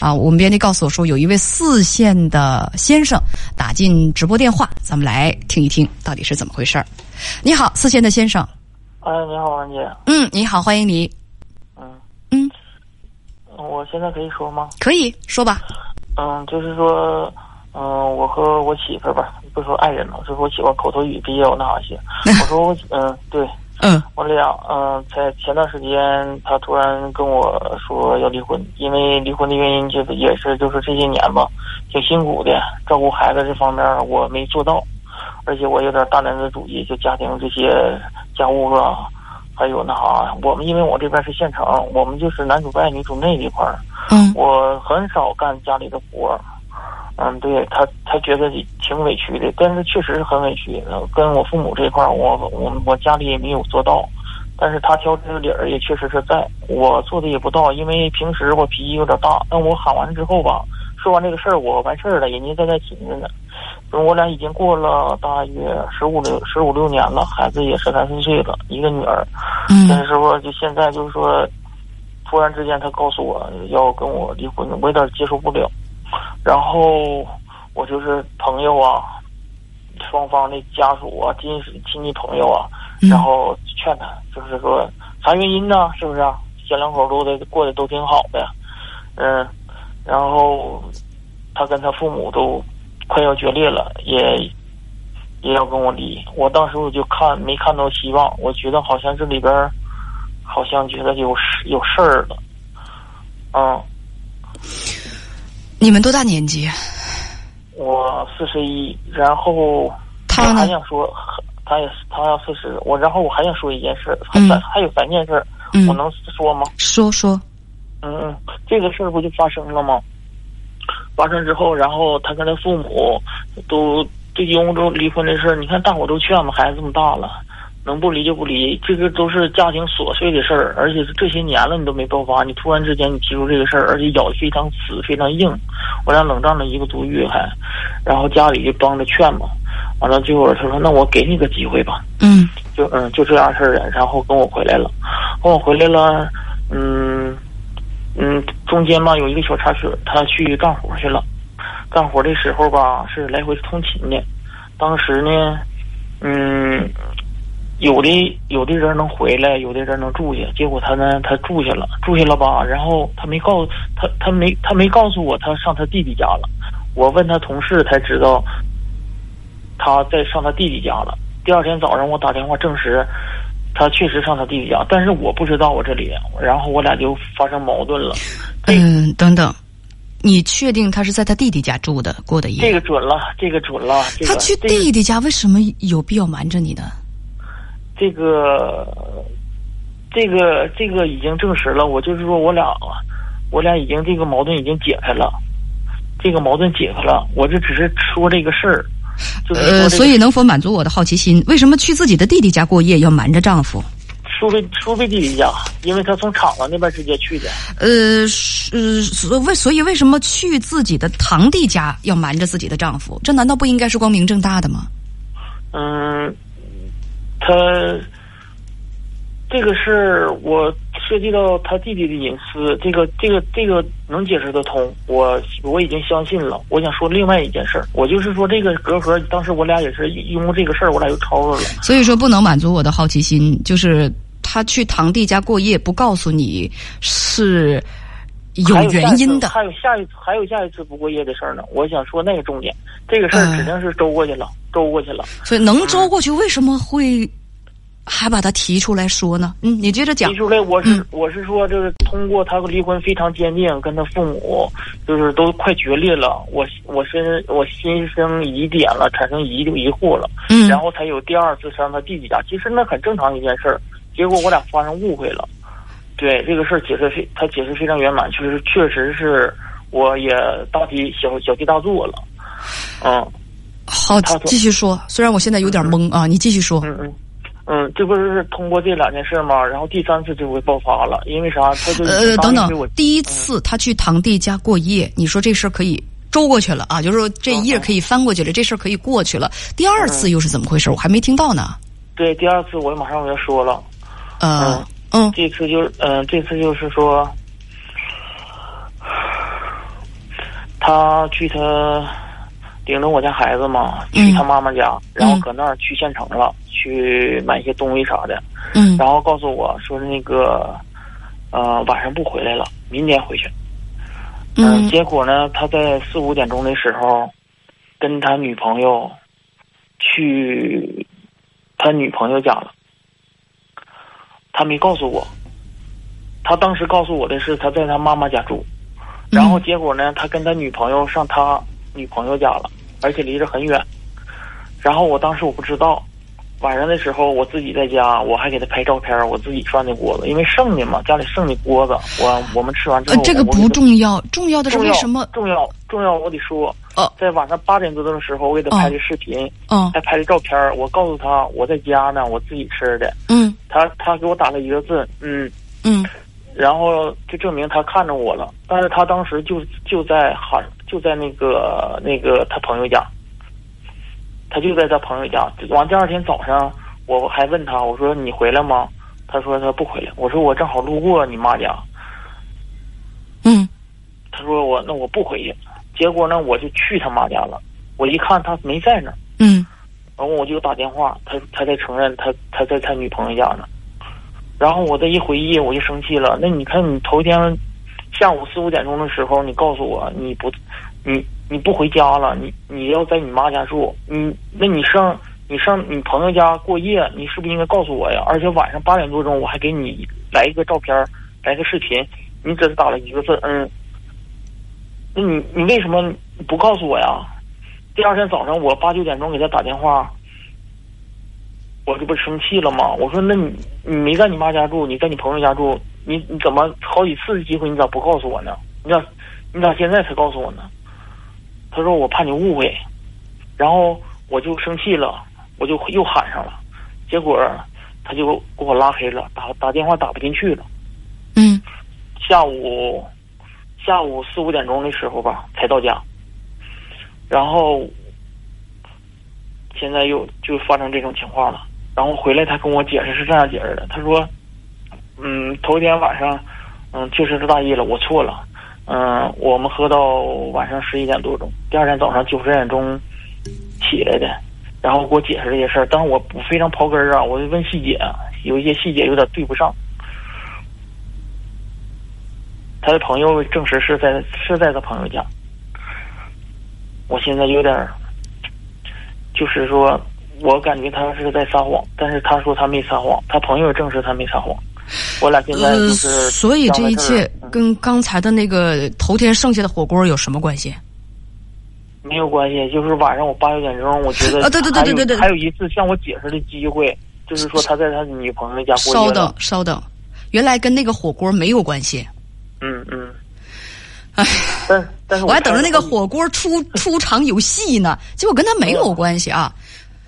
啊，我们编辑告诉我说，有一位四线的先生打进直播电话，咱们来听一听到底是怎么回事儿。你好，四线的先生。哎，你好，王姐。嗯，你好，欢迎你。嗯嗯，我现在可以说吗？可以说吧。嗯，就是说，嗯，我和我媳妇儿吧，不说爱人了，就是我媳妇儿口头语比较那啥些。我说我，嗯，对，嗯，我俩，嗯，在前段时间，他突然跟我说要离婚，因为离婚的原因就是也是就是这些年吧，挺辛苦的，照顾孩子这方面我没做到，而且我有点大男子主义，就家庭这些家务啊，还有那啥，我们因为我这边是县城，我们就是男主外女主内这块儿。嗯我很少干家里的活儿，嗯，对他，他觉得挺委屈的，但是确实是很委屈。跟我父母这块儿，我我我家里也没有做到，但是他挑这个理儿也确实是在，我做的也不到，因为平时我脾气有点大。但我喊完之后吧，说完这个事儿，我完事儿了，人家在那寻思呢。我俩已经过了大约十五六十五六年了，孩子也十三四岁了，一个女儿。嗯但嗯是说就现在就是说，突然之间他告诉我要跟我离婚，我有点接受不了。然后我就是朋友啊，双方的家属啊、亲亲戚朋友啊，嗯然后劝他，就是说啥原因呢？是不是啊？小两口都的过得都挺好的，嗯，然后他跟他父母都快要决裂了，也也要跟我离。我当时我就看没看到希望，我觉得好像这里边儿好像觉得有事有事儿了，嗯，你们多大年纪？我四十一，然后他呢还想说，他也他要四十，我然后我还想说一件事，还嗯、还有三件事，嗯我能说吗？说说。嗯嗯，这个事儿不就发生了吗？发生之后，然后他跟他父母都对因为都离婚的事儿，你看大伙都劝嘛，孩子这么大了，能不离就不离，这个都是家庭琐碎的事儿，而且是这些年了你都没爆发，你突然之间你提出这个事儿，而且咬得非常死，非常硬，我俩冷战了一个多月还，然后家里就帮着劝嘛，完了最后他说那我给你个机会吧，嗯。就嗯就这样事儿的，然后跟我回来了，跟我回来了，嗯嗯，中间吧有一个小插曲，他去干活去了，干活的时候吧是来回通勤的，当时呢，嗯，有的有的人能回来，有的人能住下，结果他呢他住下了，住下了吧，然后他没告他他没他没告诉我他上他弟弟家了，我问他同事才知道他在上他弟弟家了。第二天早上我打电话证实，他确实上他弟弟家，但是我不知道我这里，然后我俩就发生矛盾了。嗯，等等，你确定他是在他弟弟家住的过的夜？这个准了，这个准了。这个、他去弟弟家，为什么有必要瞒着你呢？这个这个这个已经证实了，我就是说我俩我俩已经这个矛盾已经解开了，这个矛盾解开了，我这只是说这个事儿，呃，所以能否满足我的好奇心？为什么去自己的弟弟家过夜要瞒着丈夫？输给输给弟弟家，因为他从厂子那边直接去的，呃，是所为所以为什么去自己的堂弟家要瞒着自己的丈夫？这难道不应该是光明正大的吗？嗯，他这个事儿我涉及到他弟弟的隐私，这个这个这个能解释得通，我我已经相信了。我想说另外一件事儿，我就是说这个隔阂，当时我俩也是因为这个事儿，我俩又吵吵了。所以说不能满足我的好奇心，就是他去堂弟家过夜不告诉你是有原因的。还有下一次，还有下一次不过夜的事儿呢。我想说那个重点，这个事儿嗯指定是周过去了，周过去了。所以能周过去，为什么会还把他提出来说呢？嗯，你接着讲提。出来，我是、嗯我是说，就是通过他离婚非常坚定，跟他父母就是都快决裂了，我我是我心生疑点了，产生疑疑惑了，嗯，然后才有第二次上他弟弟家，其实那很正常一件事儿，结果我俩发生误会了，对这个事儿解释非他解释非常圆满，确实确实是我也大题小小题大做了，嗯好继续说。虽然我现在有点懵啊，你继续说。嗯嗯。嗯，这不是通过这两件事吗？然后第三次就会爆发了，因为啥？他就呃，等等，第一次他去堂弟家过夜，你说这事儿可以周过去了啊，就是说这一页可以翻过去了，这事儿可以过去了。第二次又是怎么回事？我还没听到呢。对，第二次我马上我要说了，呃，嗯这次就是嗯、这次就是说，他去他领着我家孩子嘛，嗯去他妈妈家，然后嗯搁那儿去县城了，去买一些东西啥的，嗯然后告诉我说是那个，呃，晚上不回来了，明天回去。嗯结果呢，他在四五点钟的时候，跟他女朋友去他女朋友家了。他没告诉我，他当时告诉我的是他在他妈妈家住，然后结果呢，他跟他女朋友上他女朋友家了，而且离着很远。然后我当时我不知道，晚上的时候我自己在家，我还给他拍照片，我自己涮的锅子，因为剩的嘛，家里剩的锅子，我我们吃完之后，呃这个不重要，重要的是为什么？重要重要？我得说，哦在晚上八点多钟的时候，我给他拍的视频，嗯还拍的照片儿。我告诉他我在家呢，我自己吃的。嗯他他给我打了一个字，嗯，嗯然后就证明他看着我了。但是他当时就就在喊，就在那个那个他朋友家，他就在他朋友家。完第二天早上，我还问他，我说你回来吗？他说他不回来。我说我正好路过你妈家。嗯他说我那我不回去，结果呢我就去他妈家了。我一看他没在那儿，嗯然后我就打电话，他他才承认他他在他女朋友家呢。然后我这一回忆，我就生气了。那你看你头天下午四五点钟的时候，你告诉我你不你你不回家了，你你要在你妈家住，你那你上你上你朋友家过夜，你是不是应该告诉我呀？而且晚上八点多钟我还给你来一个照片，来个视频，你只是打了一个字嗯。那你你为什么不告诉我呀？第二天早上我八九点钟给他打电话，我这不生气了吗？我说那你你没在你妈家住，你在你朋友家住，你你怎么好几次的机会你咋不告诉我呢？你咋你咋现在才告诉我呢？他说我怕你误会，然后我就生气了，我就又喊上了，结果他就给我拉黑了，打打电话打不进去了。嗯下午下午四五点钟的时候吧，才到家。然后现在又就发生这种情况了。然后回来，他跟我解释是这样解释的，他说：“嗯，头一天晚上，嗯，确实是大意了，我错了。嗯，我们喝到晚上十一点多钟，第二天早上九十点钟起来的，然后给我解释这些事儿。但是我我非常刨根儿啊，我就问细节，有一些细节有点对不上。他的朋友证实是在是在他朋友家。我现在有点儿，就是说，我感觉他是在撒谎，但是他说他没撒谎，他朋友证实他没撒谎。我俩现在就呃，是、所以这一切嗯跟刚才的那个头天剩下的火锅有什么关系？没有关系，就是晚上我八九点钟，我觉得啊对对对对对对还有一次向我解释的机会，就是说他在他女朋友家过夜稍等，稍等，原来跟那个火锅没有关系。嗯嗯，唉，但但是我还等着那个火锅出出场有戏呢，结果跟他没有关系啊。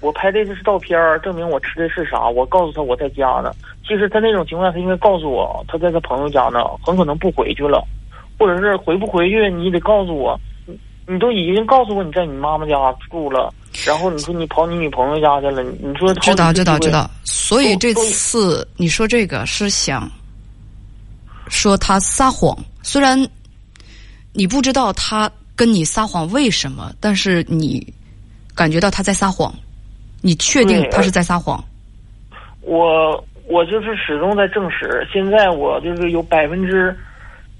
我拍的这是照片儿，证明我吃的是啥。我告诉他我在家呢。其实他那种情况下，他应该告诉我他在他朋友家呢，很可能不回去了，或者是回不回去，你得告诉我。你你都已经告诉我你在你妈妈家住了，然后你说你跑你女朋友家去了，你说知道知道知。道，所以这次你说这个是想说他撒谎，虽然你不知道他跟你撒谎为什么，但是你感觉到他在撒谎，你确定他是在撒谎？我我就是始终在证实，现在我就是有百分之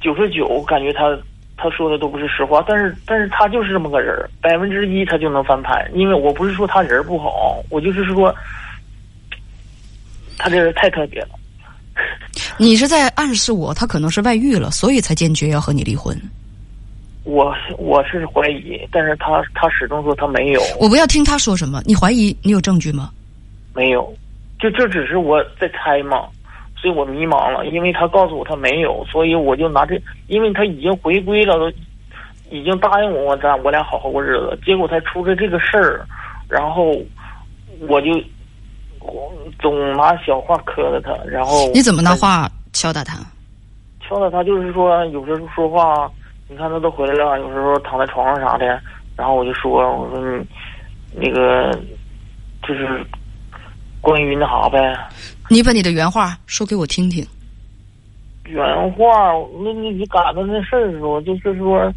九十九感觉他他说的都不是实话，但是但是他就是这么个人儿，百分之一他就能翻盘。因为我不是说他人儿不好，我就是说他这人太特别了。你是在暗示我他可能是外遇了，所以才坚决要和你离婚。我我是怀疑，但是他他始终说他没有我不要听他说什么，你怀疑你有证据吗？没有，就这只是我在猜嘛，所以我迷茫了，因为他告诉我他没有，所以我就拿这，因为他已经回归了，都已经答应我我咱我俩好好过日子，结果他出了这个事儿，然后我就我总拿小话磕着他，然后你怎么拿话敲打他？敲打他，就是说有时候说话，你看他都回来了，有时候躺在床上啥的，然后我就说，我说你那个就是关于那啥呗，你把你的原话说给我听听。原话，那你你赶到那事儿的时候，就是说，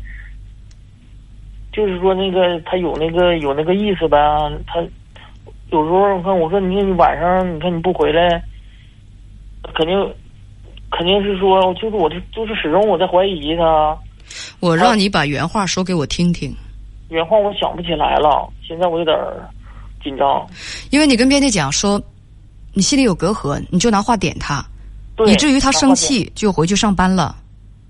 就是说那个他有那个有那个意思呗，他有时候我看我说你看你晚上你看你不回来，肯定肯定是说就是我这就是始终我在怀疑他。我让你把原话说给我听听。原话我想不起来了，现在我有点紧张。因为你跟编辑讲说，你心里有隔阂，你就拿话点他，以至于他生气就回去上班了，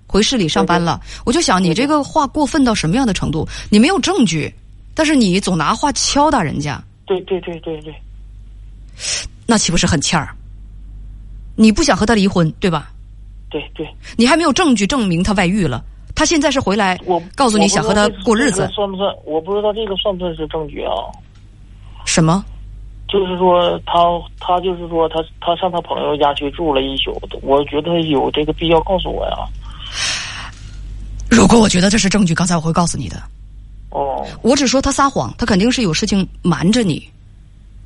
回市里上班了。我就想你这个话过分到什么样的程度？你没有证据，但是你总拿话敲打人家，对对对对对那岂不是很欠儿？你不想和他离婚，对吧？对对，你还没有证据证明他外遇了，他现在是回来我告诉你想和他过日子这，算不算？我不知道这个算不算是证据啊？什么？就是说他他就是说他他上他朋友家去住了一宿，我觉得有这个必要告诉我呀。如果我觉得这是证据，刚才我会告诉你的。哦，我只说他撒谎，他肯定是有事情瞒着你。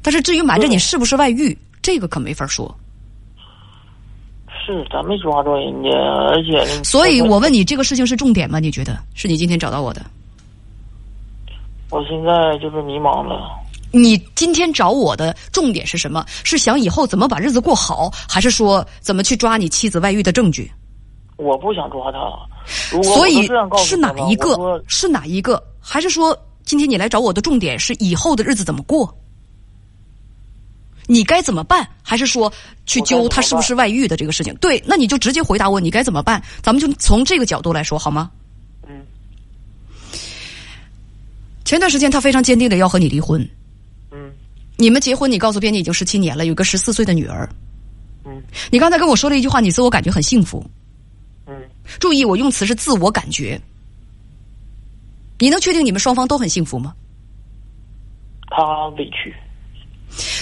但是至于瞒着你是不是外遇，这个可没法说。是咱没抓着人家，而且所以我问你，这个事情是重点吗？你觉得是你今天找到我的？我现在就是迷茫了。你今天找我的重点是什么？是想以后怎么把日子过好，还是说怎么去抓你妻子外遇的证据？我不想抓他，所以是哪一个？是哪一个？还是说今天你来找我的重点是以后的日子怎么过？你该怎么办？还是说去揪他是不是外遇的这个事情？对，那你就直接回答我，你该怎么办？咱们就从这个角度来说好吗？嗯前段时间他非常坚定的要和你离婚，嗯你们结婚，你告诉编辑已经十七年了，有个十四岁的女儿。嗯你刚才跟我说了一句话，你自我感觉很幸福。嗯，注意，我用词是自我感觉。你能确定你们双方都很幸福吗？他委屈。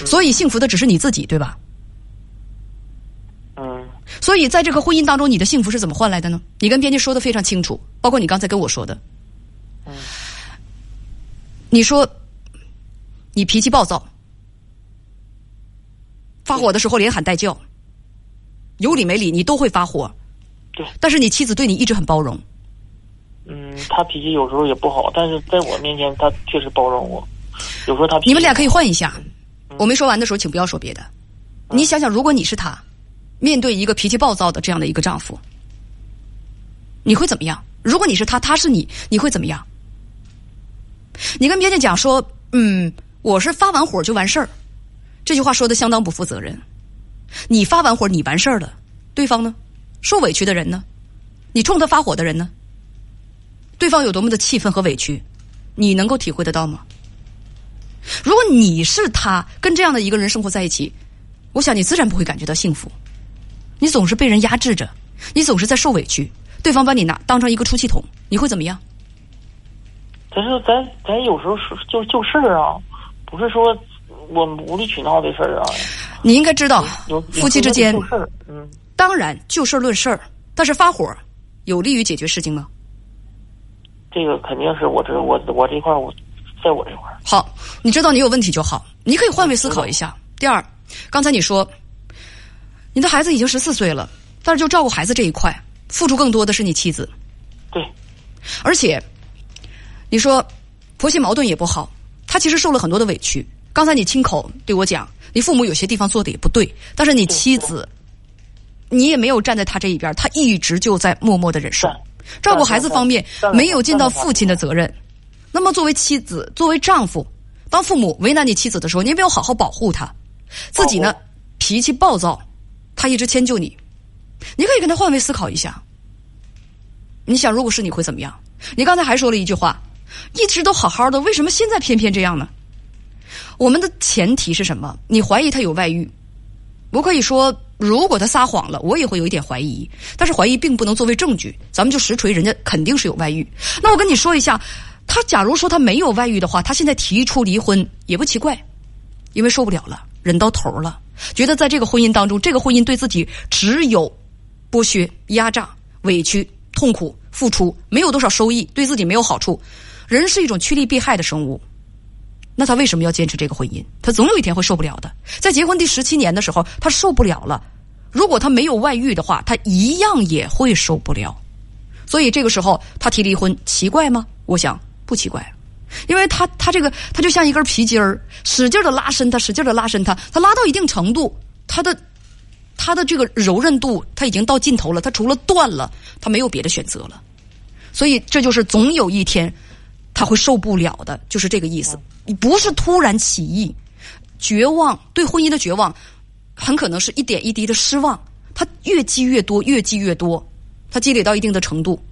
所以幸福的只是你自己，对吧？嗯所以在这个婚姻当中，你的幸福是怎么换来的呢？你跟编辑说的非常清楚，包括你刚才跟我说的。嗯你说你脾气暴躁，发火的时候连喊带叫，有理没理你都会发火。对。但是你妻子对你一直很包容，嗯，他脾气有时候也不好，但是在我面前他确实包容我。有时候他脾气你们俩可以换一下。嗯我没说完的时候，请不要说别的。你想想，如果你是他，面对一个脾气暴躁的这样的一个丈夫，你会怎么样？如果你是他，他是你，你会怎么样？你跟别人讲说，嗯，我是发完火就完事儿，这句话说的相当不负责任。你发完火，你完事儿了，对方呢？受委屈的人呢？你冲他发火的人呢？对方有多么的气愤和委屈，你能够体会得到吗？如果你是他，跟这样的一个人生活在一起，我想你自然不会感觉到幸福。你总是被人压制着，你总是在受委屈，对方把你拿当成一个出气筒，你会怎么样？但是咱咱有时候说就就事儿啊，不是说我们无理取闹的事儿啊。你应该知道，夫妻之间嗯，当然就事论事儿，但是发火有利于解决事情吗？这个肯定是我这我我这块儿我在我这块儿，好，你知道你有问题就好，你可以换位思考一下。第二，刚才你说你的孩子已经十四岁了，但是就照顾孩子这一块，付出更多的是你妻子。对，而且你说婆媳矛盾也不好，她其实受了很多的委屈。刚才你亲口对我讲，你父母有些地方做的也不对，但是你妻子，你也没有站在她这一边，她一直就在默默的忍受站。照顾孩子方面没有尽到父亲的责任，那么作为妻子，作为丈夫，当父母为难你妻子的时候，你也没有好好保护她，自己呢脾气暴躁，她一直迁就你，你可以跟他换位思考一下。你想，如果是你会怎么样？你刚才还说了一句话，一直都好好的，为什么现在偏偏这样呢？我们的前提是什么？你怀疑他有外遇，我可以说，如果他撒谎了，我也会有一点怀疑，但是怀疑并不能作为证据，咱们就实锤人家肯定是有外遇。那我跟你说一下，他假如说他没有外遇的话，他现在提出离婚也不奇怪，因为受不了了，忍到头了，觉得在这个婚姻当中，这个婚姻对自己只有剥削、压榨、委屈、痛苦、付出，没有多少收益，对自己没有好处。人是一种趋利避害的生物，那他为什么要坚持这个婚姻？他总有一天会受不了的。在结婚第十七年的时候，他受不了了。如果他没有外遇的话，他一样也会受不了。所以这个时候他提离婚，奇怪吗？我想不奇怪，因为他他这个他就像一根皮筋儿，使劲的拉伸它，使劲的拉伸它，它拉到一定程度，它的它的这个柔韧度，它已经到尽头了，它除了断了，它没有别的选择了。所以这就是总有一天他会受不了的，就是这个意思。你不是突然起义，绝望对婚姻的绝望，很可能是一点一滴的失望。他越积越多，越积越多，他积累到一定的程度，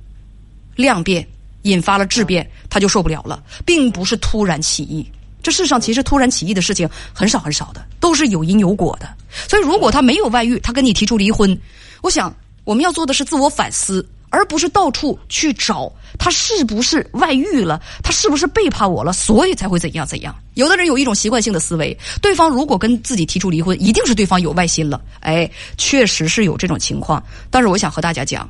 量变引发了质变，他就受不了了，并不是突然起义。这世上其实突然起义的事情很少很少的，都是有因有果的。所以如果他没有外遇，他跟你提出离婚，我想我们要做的是自我反思。而不是到处去找他是不是外遇了，他是不是背叛我了，所以才会怎样怎样。有的人有一种习惯性的思维，对方如果跟自己提出离婚，一定是对方有外心了。哎，确实是有这种情况。但是我想和大家讲，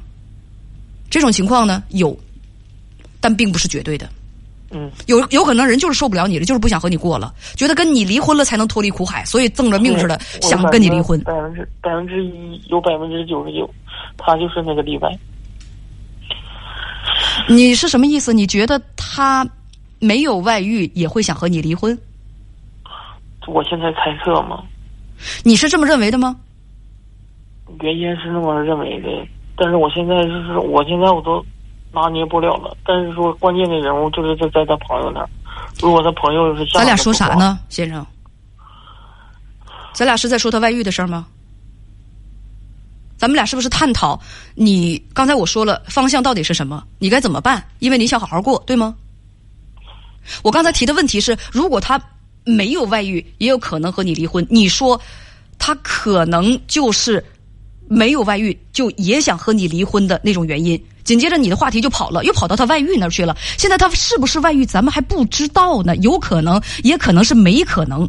这种情况呢有，但并不是绝对的。嗯，有有可能人就是受不了你了，就是不想和你过了，觉得跟你离婚了才能脱离苦海，所以挣着命似的想跟你离婚。百分之百分之一有百分之九十九，他就是那个例外。你是什么意思？你觉得他没有外遇也会想和你离婚？我现在猜测嘛。你是这么认为的吗？原先是那么认为的，但是我现在就是我现在我都拿捏不了了。但是说关键的人物就是在在他朋友那儿，如果他朋友是咱俩说啥呢，先生？咱俩是在说他外遇的事儿吗？咱们俩是不是探讨你刚才我说了方向到底是什么？你该怎么办？因为你想好好过，对吗？我刚才提的问题是，如果他没有外遇，也有可能和你离婚。你说他可能就是没有外遇，就也想和你离婚的那种原因。紧接着你的话题就跑了，又跑到他外遇那儿去了。现在他是不是外遇，咱们还不知道呢。有可能，也可能是没可能。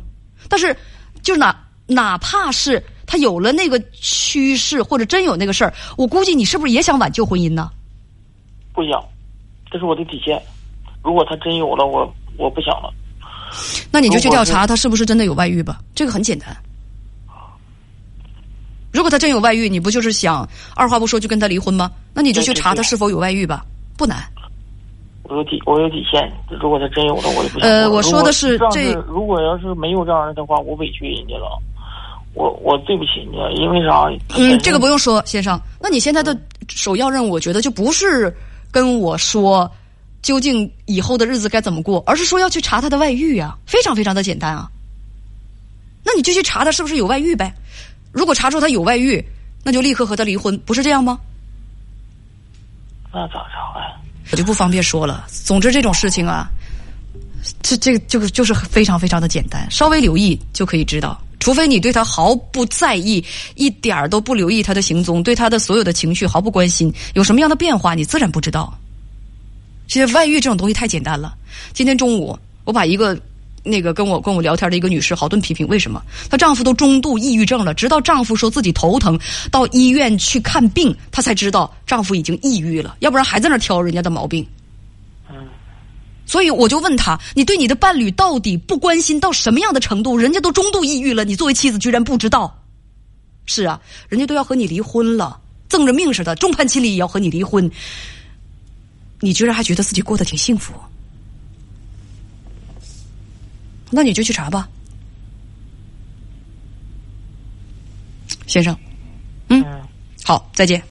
但是，就哪哪怕是。他有了那个趋势，或者真有那个事儿，我估计你是不是也想挽救婚姻呢？不想，这是我的底线。如果他真有了，我我不想了。那你就去调查他是不是真的有外遇吧，这个很简单。如果他真有外遇，你不就是想二话不说就跟他离婚吗？那你就去查他是否有外遇吧，不难。我有底，我有底线。如果他真有了，我就不想。呃，我说的是这，如果要是没有这样的话，我委屈人家了。我我对不起你，因为啥？嗯，这个不用说，先生。那你现在的首要任务，我觉得就不是跟我说究竟以后的日子该怎么过，而是说要去查他的外遇啊，非常非常的简单啊。那你就去查他是不是有外遇呗。如果查出他有外遇，那就立刻和他离婚，不是这样吗？那咋查呀？我就不方便说了。总之这种事情啊，这这个就就是非常非常的简单，稍微留意就可以知道。除非你对他毫不在意，一点儿都不留意他的行踪，对他的所有的情绪毫不关心，有什么样的变化你自然不知道。其实外遇这种东西太简单了。今天中午我把一个那个跟我跟我聊天的一个女士好顿批评，为什么？她丈夫都中度抑郁症了，直到丈夫说自己头疼，到医院去看病，她才知道丈夫已经抑郁了，要不然还在那挑人家的毛病。所以我就问他：“你对你的伴侣到底不关心到什么样的程度？人家都中度抑郁了，你作为妻子居然不知道？是啊，人家都要和你离婚了，赠着命似的，众叛亲离也要和你离婚，你居然还觉得自己过得挺幸福？那你就去查吧，先生。嗯，好，再见。”